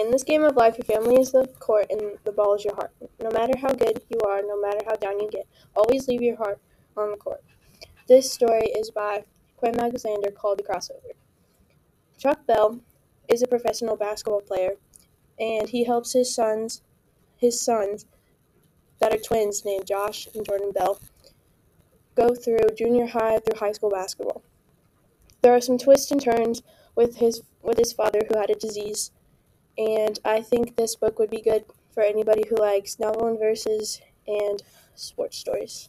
In this game of life, your family is the court and the ball is your heart. No matter how good you are, no matter how down you get, always leave your heart on the court. This story is by Kwame Alexander called The Crossover. Chuck Bell is a professional basketball player and he helps his sons his sons that are twins named Josh and Jordan Bell go through junior high through high school basketball. There are some twists and turns with his with his father who had a disease, and I think this book would be good for anybody who likes novel and verses and sports stories.